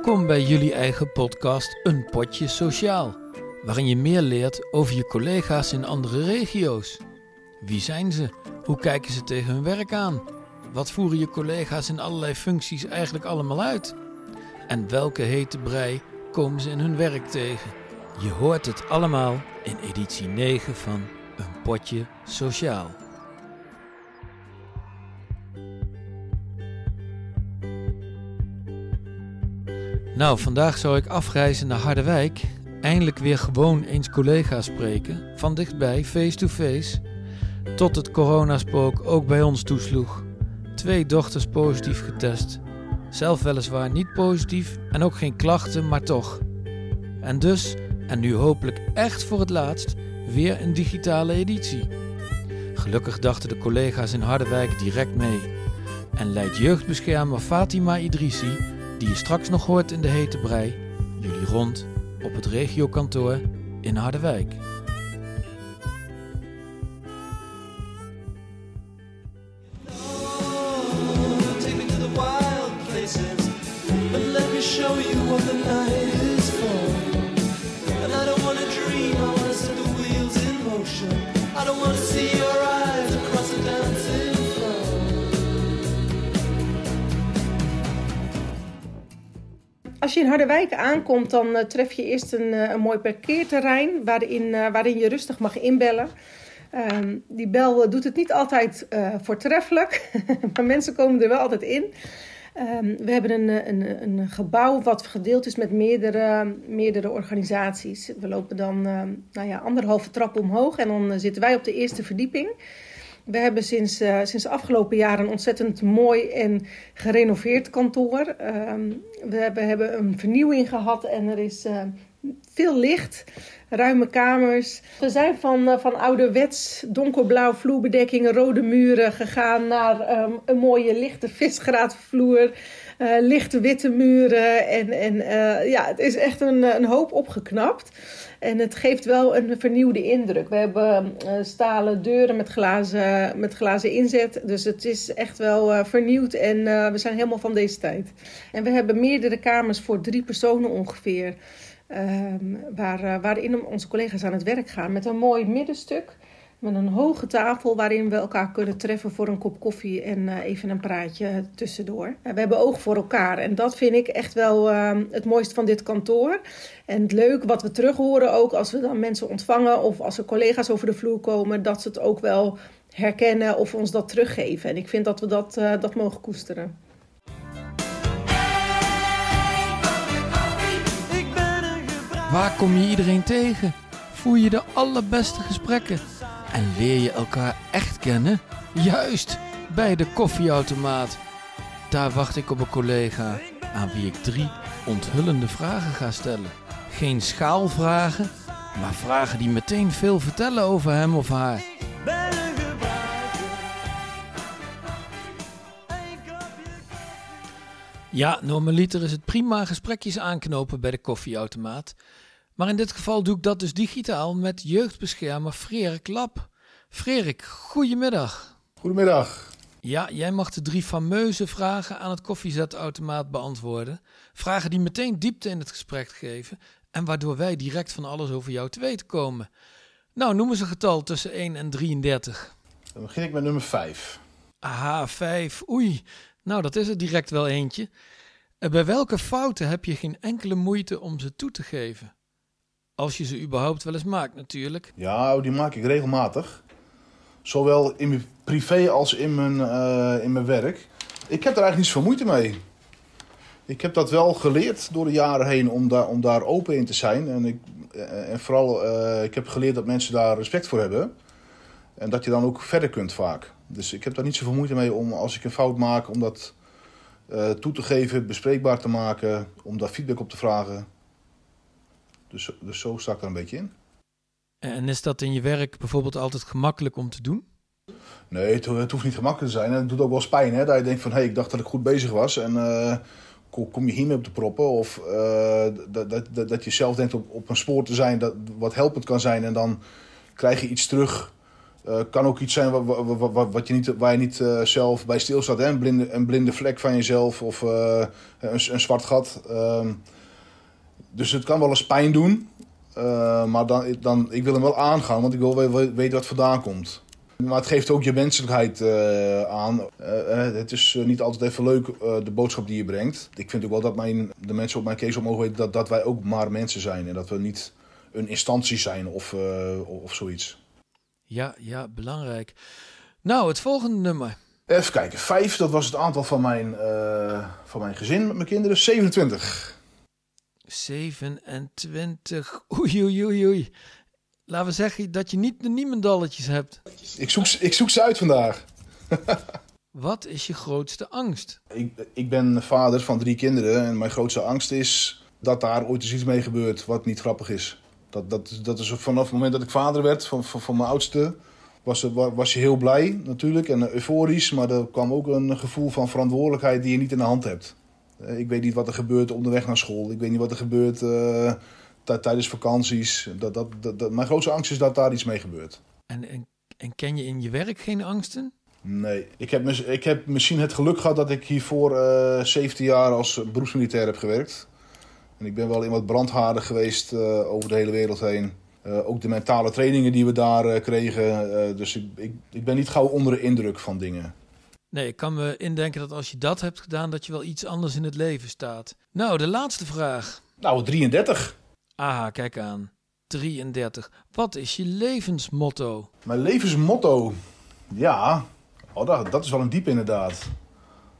Welkom bij jullie eigen podcast Een Potje Sociaal, waarin je meer leert over je collega's in andere regio's. Wie zijn ze? Hoe kijken ze tegen hun werk aan? Wat voeren je collega's in allerlei functies eigenlijk allemaal uit? En welke hete brei komen ze in hun werk tegen? Je hoort het allemaal in editie 9 van Een Potje Sociaal. Nou, vandaag zou ik afreizen naar Harderwijk. Eindelijk weer gewoon eens collega's spreken. Van dichtbij, face-to-face. Tot het coronaspook ook bij ons toesloeg. Twee dochters positief getest. Zelf weliswaar niet positief en ook geen klachten, maar toch. En dus, en nu hopelijk echt voor het laatst, weer een digitale editie. Gelukkig dachten de collega's in Harderwijk direct mee. En leidt jeugdbeschermer Fatima Idrissi die je straks nog hoort in de hete brei, jullie rond op het regiokantoor in Harderwijk. Als je in Harderwijk aankomt, dan eh, tref je eerst een, eh, een mooi parkeerterrein waarin, eh, waarin je rustig mag inbellen. Ehm, die bel doet het niet altijd voortreffelijk, maar mensen komen er wel altijd in. Ehm, we hebben een, een, een gebouw wat gedeeld is met meerdere, meerdere organisaties. We lopen dan nou ja, anderhalve trap omhoog en dan zitten wij op de eerste verdieping. We hebben sinds, eh, sinds de afgelopen jaren een ontzettend mooi en gerenoveerd kantoor. Ehm, we hebben, hebben een vernieuwing gehad en er is eh, veel licht, ruime kamers. We zijn van, eh, van ouderwets donkerblauw vloerbedekking, rode muren gegaan naar ehm, een mooie lichte visgraatvloer. Eh, lichte witte muren en, en eh, ja, het is echt een, een hoop opgeknapt. En het geeft wel een vernieuwde indruk. We hebben eh, stalen deuren met glazen, met glazen inzet. Dus het is echt wel vernieuwd en we zijn helemaal van deze tijd. En we hebben meerdere kamers voor drie personen ongeveer. ehm, waar, waarin onze collega's aan het werk gaan. Met een mooi middenstuk. Met een hoge tafel waarin we elkaar kunnen treffen voor een kop koffie en eh, even een praatje tussendoor. En we hebben oog voor elkaar en dat vind ik echt wel eh, het mooiste van dit kantoor. En het leuk wat we terug horen ook als we dan mensen ontvangen of als er collega's over de vloer komen, dat ze het ook wel herkennen of ons dat teruggeven. En ik vind dat we dat, eh, dat mogen koesteren. Waar kom je iedereen tegen? Voer je de allerbeste gesprekken? En leer je elkaar echt kennen? Juist, bij de koffieautomaat. Daar wacht ik op een collega aan wie ik drie onthullende vragen ga stellen. Geen schaalvragen, maar vragen die meteen veel vertellen over hem of haar. Ja, normaliter is het prima gesprekjes aanknopen bij de koffieautomaat. Maar in dit geval doe ik dat dus digitaal met jeugdbeschermer Frerik Lap. Frerik, goedemiddag. Goedemiddag. Ja, jij mag de drie fameuze vragen aan het koffiezetautomaat beantwoorden. Vragen die meteen diepte in het gesprek geven en waardoor wij direct van alles over jou te weten komen. Nou, noem eens een getal tussen 1 en 33. Dan begin ik met nummer 5. Aha, 5. Oei, nou dat is er direct wel eentje. Eh, Bij welke fouten heb je geen enkele moeite om ze toe te geven? Als je ze überhaupt wel eens maakt natuurlijk. Ja, oh, die maak ik regelmatig. Zowel in mijn privé als in mijn, eh, in mijn werk. Ik heb er eigenlijk niet zoveel moeite mee. Ik heb dat wel geleerd door de jaren heen om daar, om daar open in te zijn. En, ik, eh, en vooral, eh, ik heb geleerd dat mensen daar respect voor hebben. En dat je dan ook verder kunt vaak. Dus ik heb daar niet zoveel moeite mee om als ik een fout maak, om dat toe te geven, bespreekbaar te maken, om daar feedback op te vragen. Dus, dus zo sta ik er een beetje in. En is dat in je werk bijvoorbeeld altijd gemakkelijk om te doen? Nee, het, het hoeft niet gemakkelijk te zijn. En het doet ook wel eens pijn, hè? Dat je denkt van, hé, hey, ik dacht dat ik goed bezig was. En eh, kom, je hiermee op de proppen? Of eh, dat, dat, dat, dat je zelf denkt op, op een spoor te zijn dat, wat helpend kan zijn. En dan krijg je iets terug Eh, kan ook iets zijn wat, wat, wat, wat je niet, waar je niet eh, zelf bij stilstaat. Hè? Een, blinde, een blinde vlek van jezelf of eh, een, een zwart gat. Ehm, dus het kan wel eens pijn doen. Eh, maar dan, dan, ik wil hem wel aangaan, want ik wil we- we- weten wat vandaan komt. Maar het geeft ook je menselijkheid eh, aan. Eh, het is niet altijd even leuk, de boodschap die je brengt. Ik vind ook wel dat mijn, de mensen op mijn case op mogen weten dat, dat wij ook maar mensen zijn. En dat we niet een instantie zijn of, of zoiets. Ja, ja, belangrijk. Nou, het volgende nummer. Even kijken, vijf, dat was het aantal van mijn, van mijn gezin met mijn kinderen. 27. 27. Oei, oei, oei, oei. Laten we zeggen dat je niet de niemendalletjes hebt. Ik zoek, ze- ik zoek ze uit vandaag. Wat is je grootste angst? Ik, ik ben vader van drie kinderen en mijn grootste angst is dat daar ooit eens iets mee gebeurt wat niet grappig is. Dat, dat, dat is vanaf het moment dat ik vader werd van, van, van mijn oudste, was, wa- was je heel blij natuurlijk en euforisch, maar er kwam ook een gevoel van verantwoordelijkheid die je niet in de hand hebt. Eh, Ik weet niet wat er gebeurt op de weg naar school. Ik weet niet wat er gebeurt eh, tij- tijdens vakanties. Dat, dat, dat, dat- mijn grootste angst is dat daar iets mee gebeurt. En, en, en ken je in je werk geen angsten? Nee, ik heb, ik heb misschien het geluk gehad dat ik hiervoor eh 17 jaar als beroepsmilitair heb gewerkt. En ik ben wel in wat brandhaarden geweest over de hele wereld heen. Ook de mentale trainingen die we daar kregen. dus ik, ik, ik ben niet gauw onder de indruk van dingen. Nee, ik kan me indenken dat als je dat hebt gedaan, dat je wel iets anders in het leven staat. Nou, de laatste vraag. Nou, 33. Aha, kijk aan. 33. Wat is je levensmotto? Mijn levensmotto. Ja, oh, dat, dat is wel een diep inderdaad.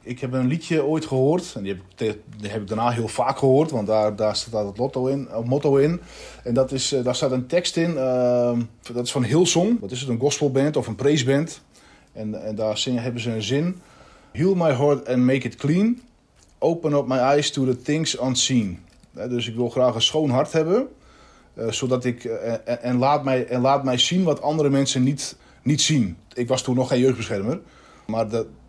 Ik heb een liedje ooit gehoord. En die heb ik, die heb ik daarna heel vaak gehoord. Want daar, daar staat het lotto in, het motto in. En dat is, eh, daar staat een tekst in. ehm, dat is van Hillsong. Dat is het, een gospelband of een praiseband. En, en daar hebben ze een zin. Heal my heart and make it clean. Open up my eyes to the things unseen. Dus ik wil graag een schoon hart hebben. eh, zodat ik, eh, en, laat mij, en laat mij zien wat andere mensen niet, niet zien. Ik was toen nog geen jeugdbeschermer. Maar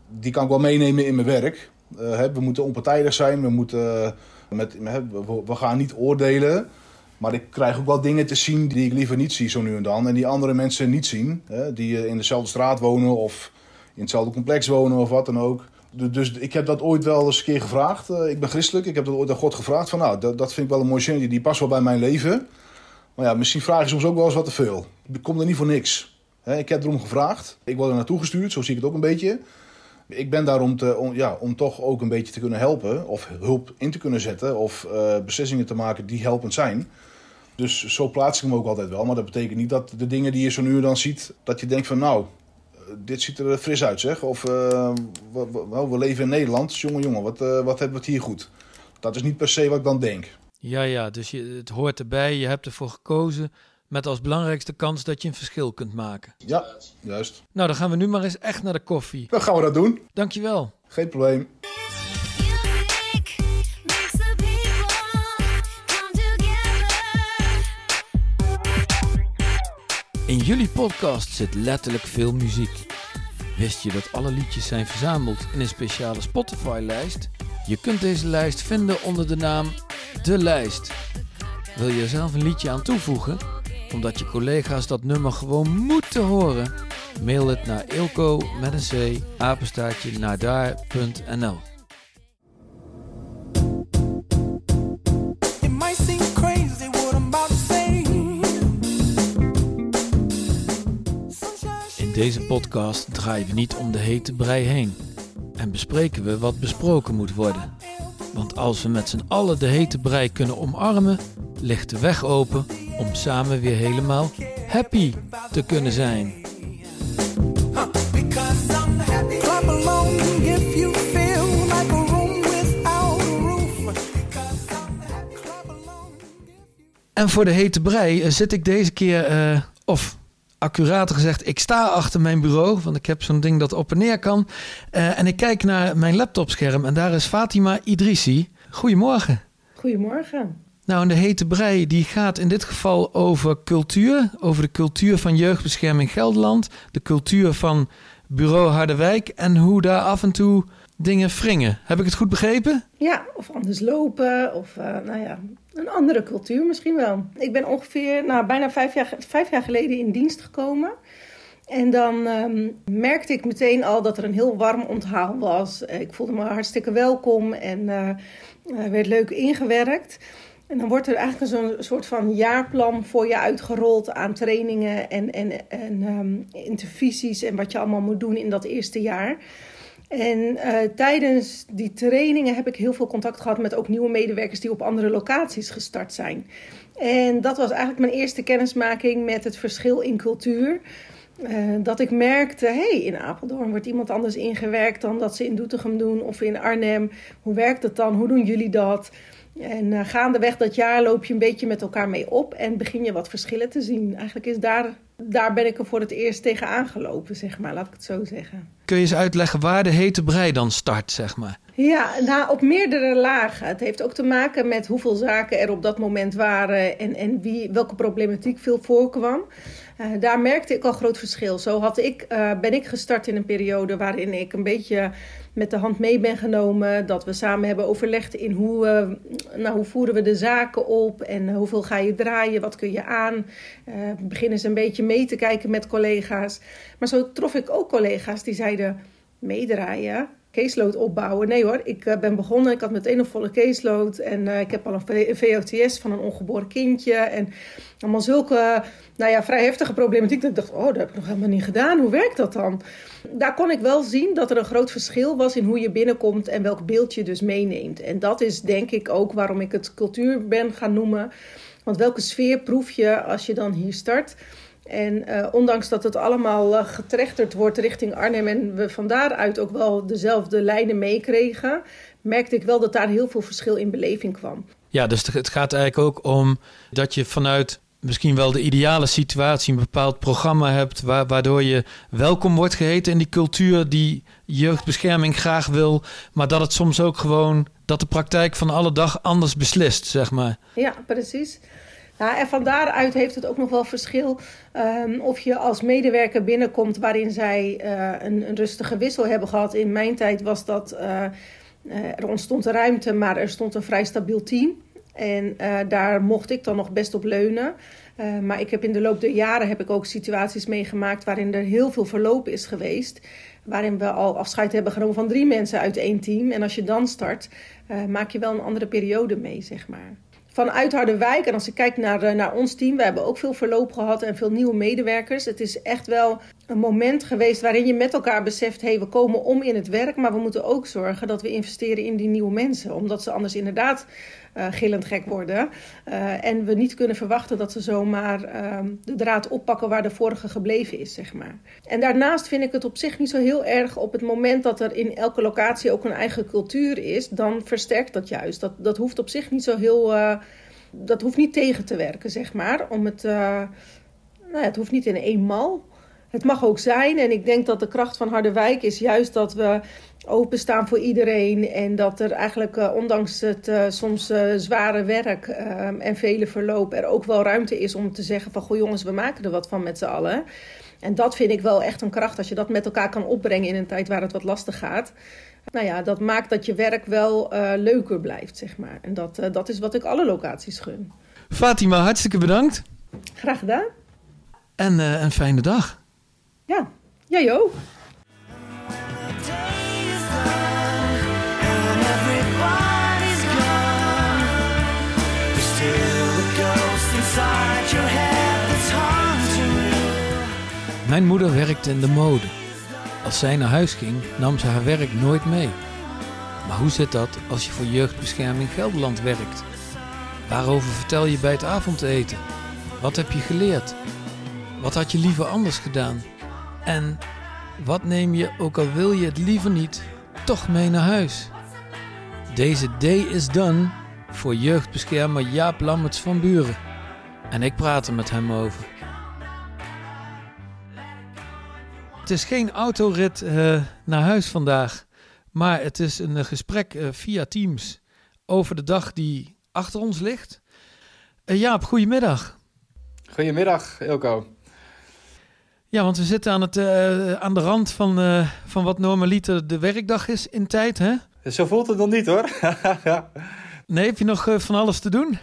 die kan ik wel meenemen in mijn werk. Eh, we moeten onpartijdig zijn. We, moeten, met, we gaan niet oordelen. Maar ik krijg ook wel dingen te zien die ik liever niet zie zo nu en dan. En die andere mensen niet zien. Hè, die eh, in dezelfde straat wonen of in hetzelfde complex wonen of wat dan ook. Du- Dus ik heb dat ooit wel eens een keer gevraagd. Eh, ik ben christelijk. Ik heb dat ooit aan God gevraagd. Van, nou, dat, dat vind ik wel een mooi zinnetje. Die past wel bij mijn leven. Maar ja, misschien vraag je soms ook wel eens wat te veel. Ik kom er niet voor niks. Ik heb erom gevraagd. Ik word er naartoe gestuurd. Zo zie ik het ook een beetje. Ik ben daar om, te, ja, om toch ook een beetje te kunnen helpen. Of hulp in te kunnen zetten. Of eh, beslissingen te maken die helpend zijn. Dus zo plaats ik me ook altijd wel. Maar dat betekent niet dat de dingen die je zo nu en dan ziet... dat je denkt van nou, eh, dit ziet er fris uit zeg. Of eh, we, we- wel, we leven in Nederland. Jongen, jongen, wat, eh, wat hebben we het hier goed. Dat is niet per se wat ik dan denk. Ja, ja, dus je, het hoort erbij. Je hebt ervoor gekozen. Met als belangrijkste kans dat je een verschil kunt maken. Ja, juist. Nou, dan gaan we nu maar eens echt naar de koffie. Dan gaan we dat doen. Dankjewel. Geen probleem. In jullie podcast zit letterlijk veel muziek. Wist je dat alle liedjes zijn verzameld in een speciale Spotify-lijst? Je kunt deze lijst vinden onder de naam De Lijst. Wil je zelf een liedje aan toevoegen? Omdat je collega's dat nummer gewoon moeten horen? Mail het naar ilko met. Deze podcast draaien we niet om de hete brei heen en bespreken we wat besproken moet worden. Want als we met z'n allen de hete brei kunnen omarmen, ligt de weg open om samen weer helemaal happy te kunnen zijn. En voor de hete brei eh, zit ik deze keer, eh, of accurater gezegd, ik sta achter mijn bureau, want ik heb zo'n ding dat op en neer kan. Eh, en ik kijk naar mijn laptopscherm en daar is Fatima Idrissi. Goedemorgen. Goedemorgen. Nou, en de hete brei die gaat in dit geval over cultuur. Over de cultuur van jeugdbescherming Gelderland. De cultuur van bureau Harderwijk. En hoe daar af en toe dingen wringen. Heb ik het goed begrepen? Ja, of anders lopen, of eh, nou ja, een andere cultuur misschien wel. Ik ben ongeveer, nou, bijna vijf jaar, vijf jaar geleden in dienst gekomen. En dan ehm, merkte ik meteen al dat er een heel warm onthaal was. Ik voelde me hartstikke welkom en eh, werd leuk ingewerkt. En dan wordt er eigenlijk zo'n soort van jaarplan voor je uitgerold aan trainingen en, en, en ehm, intervisies en wat je allemaal moet doen in dat eerste jaar. En eh, tijdens die trainingen heb ik heel veel contact gehad met ook nieuwe medewerkers die op andere locaties gestart zijn. En dat was eigenlijk mijn eerste kennismaking met het verschil in cultuur. Eh, dat ik merkte, hé, hey, in Apeldoorn wordt iemand anders ingewerkt dan dat ze in Doetinchem doen of in Arnhem. Hoe werkt het dan? Hoe doen jullie dat? En eh, gaandeweg dat jaar loop je een beetje met elkaar mee op en begin je wat verschillen te zien. Eigenlijk is daar, daar ben ik er voor het eerst tegen aangelopen, zeg maar, laat ik het zo zeggen. Kun je eens uitleggen waar de hete brei dan start, zeg maar? Ja, nou, op meerdere lagen. Het heeft ook te maken met hoeveel zaken er op dat moment waren en, en wie, welke problematiek veel voorkwam. Eh, daar merkte ik al groot verschil. Zo had ik, eh, ben ik gestart in een periode waarin ik een beetje met de hand mee ben genomen. Dat we samen hebben overlegd in hoe, eh, nou, hoe voeren we de zaken op en hoeveel ga je draaien, wat kun je aan. Beginnen ze een beetje mee te kijken met collega's. Maar zo trof ik ook collega's die zeiden meedraaien. Caseload opbouwen. Nee hoor, ik eh, ben begonnen. Ik had meteen een volle caseload. En eh, ik heb al een VOTS van een ongeboren kindje. En allemaal zulke, nou ja, vrij heftige problematiek. Dat ik dacht, oh, dat heb ik nog helemaal niet gedaan. Hoe werkt dat dan? Daar kon ik wel zien dat er een groot verschil was in hoe je binnenkomt en welk beeld je dus meeneemt. En dat is denk ik ook waarom ik het cultuur ben gaan noemen. Want welke sfeer proef je als je dan hier start? En eh, ondanks dat het allemaal eh, getrechterd wordt richting Arnhem en we van daaruit ook wel dezelfde lijnen meekregen, merkte ik wel dat daar heel veel verschil in beleving kwam. Ja, dus het gaat eigenlijk ook om dat je vanuit misschien wel de ideale situatie een bepaald programma hebt, wa- waardoor je welkom wordt geheten in die cultuur die jeugdbescherming graag wil, maar dat het soms ook gewoon dat de praktijk van alle dag anders beslist, zeg maar. Ja, precies. Ja, en van daaruit heeft het ook nog wel verschil ehm, of je als medewerker binnenkomt waarin zij eh, een, een rustige wissel hebben gehad. In mijn tijd was dat, eh, eh, er ontstond ruimte, maar er stond een vrij stabiel team. En daar mocht ik dan nog best op leunen. Maar ik heb in de loop der jaren heb ik ook situaties meegemaakt waarin er heel veel verloop is geweest. Waarin we al afscheid hebben genomen van drie mensen uit één team. En als je dan start, maak je wel een andere periode mee, zeg maar. Vanuit Harderwijk, en als ik kijk naar, eh, naar ons team, we hebben ook veel verloop gehad en veel nieuwe medewerkers. Het is echt wel een moment geweest waarin je met elkaar beseft: hé, hey, we komen om in het werk, maar we moeten ook zorgen dat we investeren in die nieuwe mensen. Omdat ze anders inderdaad gillend gek worden. Eh, en we niet kunnen verwachten dat ze zomaar ehm, de draad oppakken waar de vorige gebleven is, zeg maar. En daarnaast vind ik het op zich niet zo heel erg op het moment dat er in elke locatie ook een eigen cultuur is, dan versterkt dat juist. Dat, dat hoeft op zich niet zo heel. eh, dat hoeft niet tegen te werken, zeg maar. Om het, eh, nou ja, het hoeft niet in één mal. Het mag ook zijn. En ik denk dat de kracht van Harderwijk is juist dat we openstaan voor iedereen. En dat er eigenlijk, eh, ondanks het eh, soms eh, zware werk eh, en vele verloop, er ook wel ruimte is om te zeggen van, goh jongens, we maken er wat van met z'n allen. En dat vind ik wel echt een kracht, als je dat met elkaar kan opbrengen in een tijd waar het wat lastig gaat. Nou ja, dat maakt dat je werk wel leuker blijft, zeg maar. En dat, dat is wat ik alle locaties gun. Fatima, hartstikke bedankt Graag gedaan. en een fijne dag. Ja, jij ook. Mijn moeder werkte in de mode. Als zij naar huis ging, nam ze haar werk nooit mee. Maar hoe zit dat als je voor Jeugdbescherming Gelderland werkt? Waarover vertel je bij het avondeten? Wat heb je geleerd? Wat had je liever anders gedaan? En wat neem je, ook al wil je het liever niet, toch mee naar huis? Deze day is done voor jeugdbeschermer Jaap Lammerts van Buren. En ik praat er met hem over. Is geen autorit eh, naar huis vandaag, maar het is een eh, gesprek eh, via Teams over de dag die achter ons ligt. Eh, Jaap, goedemiddag. Goedemiddag, Ilko. Ja, want we zitten aan, het, aan de rand van, van wat normaliter de werkdag is in tijd, hè? Zo voelt het nog niet hoor. ja. Nee, heb je nog van alles te doen?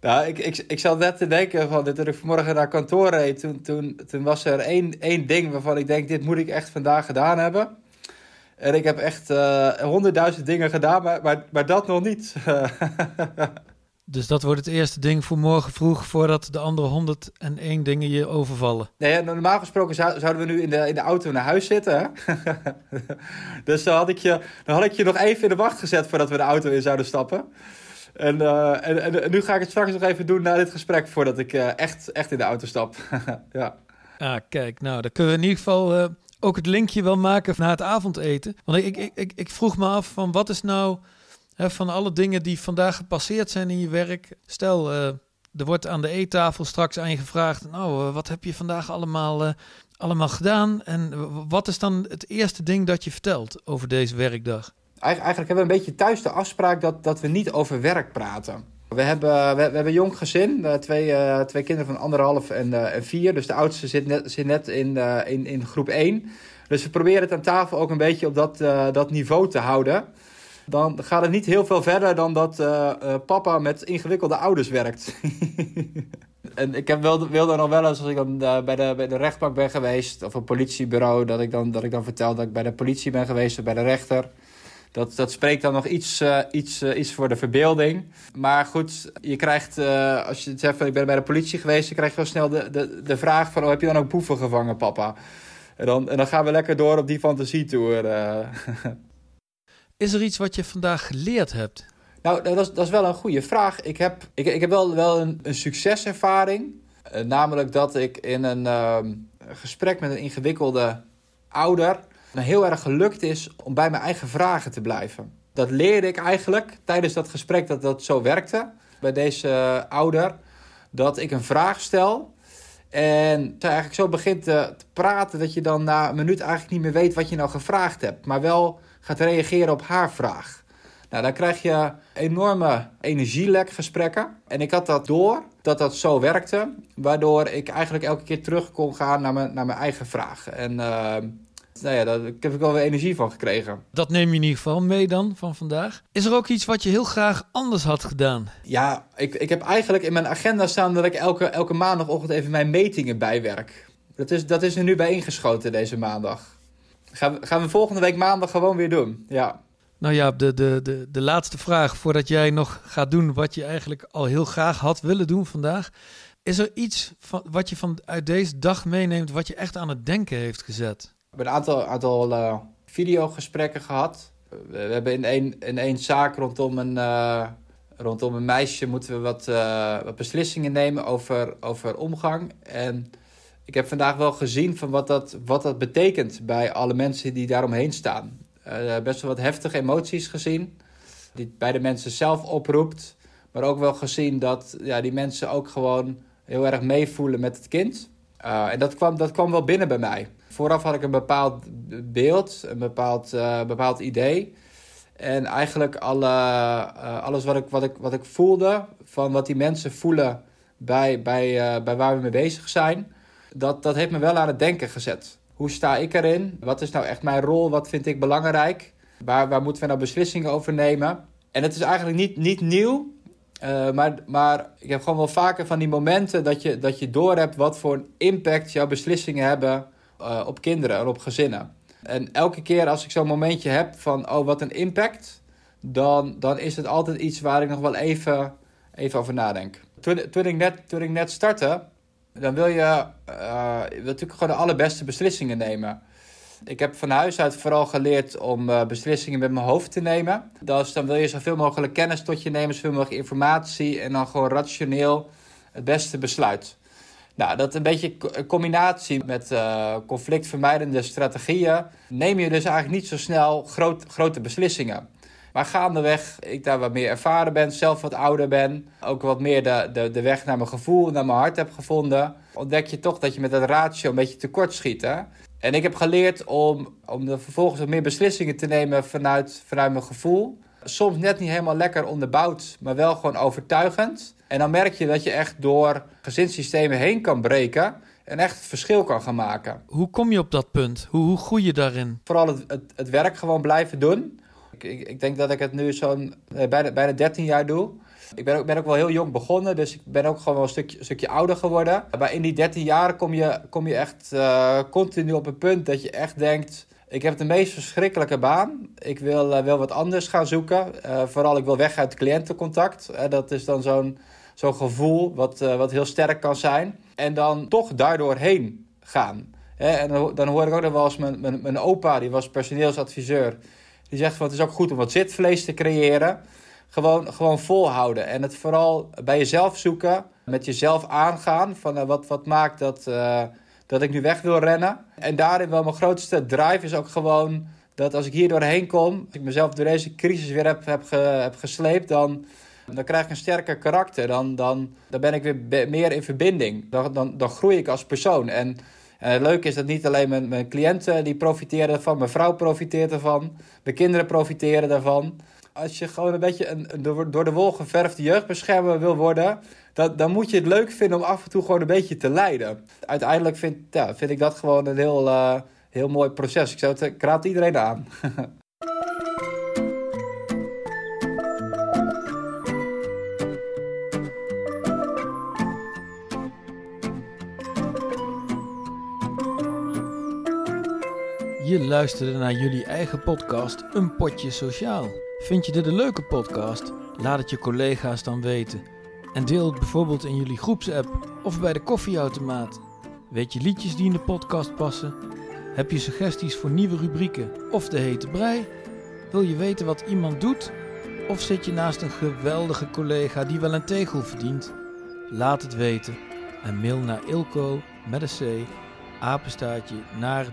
Nou, ik, ik, ik zat net te denken van toen ik vanmorgen naar kantoor reed. Toen, toen, toen was er één, één ding waarvan ik denk, dit moet ik echt vandaag gedaan hebben. En ik heb echt eh, honderdduizend dingen gedaan, maar, maar, maar dat nog niet. Dus dat wordt het eerste ding voor morgen vroeg, voordat de andere 101 dingen je overvallen. Nee, ja, normaal gesproken zou- zouden we nu in de, in de auto naar huis zitten. Hè? dus dan had, ik je, dan had ik je nog even in de wacht gezet voordat we de auto in zouden stappen. En, eh, en, en, en nu ga ik het straks nog even doen na dit gesprek voordat ik eh, echt, echt in de auto stap. ja. Ah, kijk, nou, dan kunnen we in ieder geval eh, ook het linkje wel maken na het avondeten. Want ik, ik, ik, ik vroeg me af van wat is nou hè, van alle dingen die vandaag gepasseerd zijn in je werk. Stel, er wordt aan de eettafel straks aan je gevraagd, nou, wat heb je vandaag allemaal, allemaal gedaan? En wat is dan het eerste ding dat je vertelt over deze werkdag? Eigen- Eigenlijk hebben we een beetje thuis de afspraak dat, dat we niet over werk praten. We hebben, we, hebben een jong gezin, eh, twee, eh, twee kinderen van anderhalf en, eh, en vier. Dus de oudste zit net, zit net in, in, in groep 1. Dus we proberen het aan tafel ook een beetje op dat, dat niveau te houden. Dan gaat het niet heel veel verder dan dat papa met ingewikkelde ouders werkt. en ik heb wel, wil dan nog wel eens, als ik dan bij, de, bij de rechtbank ben geweest... of een politiebureau, dat ik, dan, dat ik dan vertel dat ik bij de politie ben geweest... of bij de rechter... Dat, dat spreekt dan nog iets, eh, iets, eh, iets voor de verbeelding. Maar goed, je krijgt, eh, als je zegt van ik ben bij de politie geweest, dan krijg je wel snel de, de, de vraag van, oh, heb je dan ook boeven gevangen, papa? En dan, en dan gaan we lekker door op die fantasietour. Is er iets wat je vandaag geleerd hebt? Nou, dat is, dat is wel een goede vraag. Ik heb, ik, ik heb wel, wel een, een succeservaring. Namelijk dat ik in een ehm, gesprek met een ingewikkelde ouder... me heel erg gelukt is om bij mijn eigen vragen te blijven. Dat leerde ik eigenlijk tijdens dat gesprek dat dat zo werkte. Bij deze eh, ouder. Dat ik een vraag stel... En zij eigenlijk zo begint te, te praten dat je dan na een minuut eigenlijk niet meer weet wat je nou gevraagd hebt. Maar wel gaat reageren op haar vraag. Nou, dan krijg je enorme energielekgesprekken. En ik had dat door, dat dat zo werkte. Waardoor ik eigenlijk elke keer terug kon gaan naar mijn, naar mijn eigen vraag. En uh, nou ja, daar heb ik wel weer energie van gekregen. Dat neem je in ieder geval mee dan van vandaag. Is er ook iets wat je heel graag anders had gedaan? Ja, ik, ik heb eigenlijk in mijn agenda staan dat ik elke, elke maandagochtend even mijn metingen bijwerk. Dat is, dat is er nu bij ingeschoten deze maandag. Gaan we, gaan we volgende week maandag gewoon weer doen. Ja. Nou ja, de, de, de, de laatste vraag voordat jij nog gaat doen wat je eigenlijk al heel graag had willen doen vandaag. Is er iets van, wat je van, uit deze dag meeneemt wat je echt aan het denken heeft gezet? We hebben een aantal, aantal uh, videogesprekken gehad. We, hebben in één, in één zaak rondom een, uh, rondom een meisje moeten we wat, uh, wat beslissingen nemen over, over omgang. En ik heb vandaag wel gezien van wat dat, wat dat betekent bij alle mensen die daaromheen staan. Best wel wat heftige emoties gezien. Die bij de mensen zelf oproept. Maar ook wel gezien dat ja, die mensen ook gewoon heel erg meevoelen met het kind. En dat kwam, dat kwam wel binnen bij mij. Vooraf had ik een bepaald beeld, een bepaald, uh, bepaald idee. En eigenlijk alle, uh, alles wat ik, wat, ik, wat ik voelde, van wat die mensen voelen bij, bij, uh, bij waar we mee bezig zijn, dat, dat heeft me wel aan het denken gezet. Hoe sta ik erin? Wat is nou echt mijn rol? Wat vind ik belangrijk? Waar, waar moeten we nou beslissingen over nemen? En het is eigenlijk niet, niet nieuw, maar, maar ik heb gewoon wel vaker van die momenten dat je, dat je doorhebt wat voor impact jouw beslissingen hebben uh, op kinderen en op gezinnen. En elke keer als ik zo'n momentje heb van, oh wat een impact, dan, dan is het altijd iets waar ik nog wel even, even over nadenk. Toen, toen, ik net, toen ik net startte, dan wil je, uh, wil natuurlijk gewoon de allerbeste beslissingen nemen. Ik heb van huis uit vooral geleerd om uh, beslissingen met mijn hoofd te nemen. Dus dan wil je zoveel mogelijk kennis tot je nemen, zoveel mogelijk informatie en dan gewoon rationeel het beste besluit. Nou, dat een beetje een combinatie met uh, conflictvermijdende strategieën neem je dus eigenlijk niet zo snel groot, grote beslissingen. Maar gaandeweg, ik daar wat meer ervaren ben, zelf wat ouder ben, ook wat meer de, de, de weg naar mijn gevoel, naar mijn hart heb gevonden, ontdek je toch dat je met dat ratio een beetje tekort schiet. Hè? En ik heb geleerd om, om er vervolgens wat meer beslissingen te nemen vanuit, vanuit mijn gevoel. Soms net niet helemaal lekker onderbouwd, maar wel gewoon overtuigend. En dan merk je dat je echt door gezinssystemen heen kan breken en echt het verschil kan gaan maken. Hoe kom je op dat punt? Hoe, hoe groei je daarin? Vooral het, het, het werk gewoon blijven doen. Ik, ik, ik, denk dat ik het nu zo'n bijna, bijna 13 jaar doe. Ik ben ook, ben ook wel heel jong begonnen, dus ik ben ook gewoon wel een stukje, stukje ouder geworden. Maar in die 13 jaar kom je, kom je echt eh, continu op een punt dat je echt denkt... Ik heb de meest verschrikkelijke baan. Ik wil, eh, wil wat anders gaan zoeken. Eh, vooral ik wil weg uit cliëntencontact. Eh, dat is dan zo'n zo'n gevoel wat, eh, wat heel sterk kan zijn. En dan toch daardoor heen gaan. Hè, en dan, hoor ik ook nog wel eens mijn, mijn, opa, die was personeelsadviseur. Die zegt van het is ook goed om wat zitvlees te creëren. Gewoon, gewoon volhouden. En het vooral bij jezelf zoeken. Met jezelf aangaan. Van eh, wat, wat maakt dat, eh, dat ik nu weg wil rennen. En daarin wel mijn grootste drive is ook gewoon... dat als ik hier doorheen kom... als ik mezelf door deze crisis weer heb, heb, heb gesleept... dan, dan krijg ik een sterker karakter. Dan, dan, dan ben ik weer meer in verbinding. Dan, dan, dan groei ik als persoon. En, het leuke is dat niet alleen mijn, mijn cliënten die profiteren ervan... mijn vrouw profiteert ervan... mijn kinderen profiteren daarvan als je gewoon een beetje een, door, door de wol geverfde jeugdbeschermer wil worden, dan, dan moet je het leuk vinden om af en toe gewoon een beetje te leiden. Uiteindelijk vind, ja, vind ik dat gewoon een heel, eh, heel mooi proces. Ik, zou het, ik raad iedereen aan. Je luisterde naar jullie eigen podcast Een Potje Sociaal. Vind je dit een leuke podcast? Laat het je collega's dan weten. En deel het bijvoorbeeld in jullie groepsapp of bij de koffieautomaat. Weet je liedjes die in de podcast passen? Heb je suggesties voor nieuwe rubrieken of de hete brei? Wil je weten wat iemand doet? Of zit je naast een geweldige collega die wel een tegel verdient? Laat het weten en mail naar ilko met een c apenstaartje naar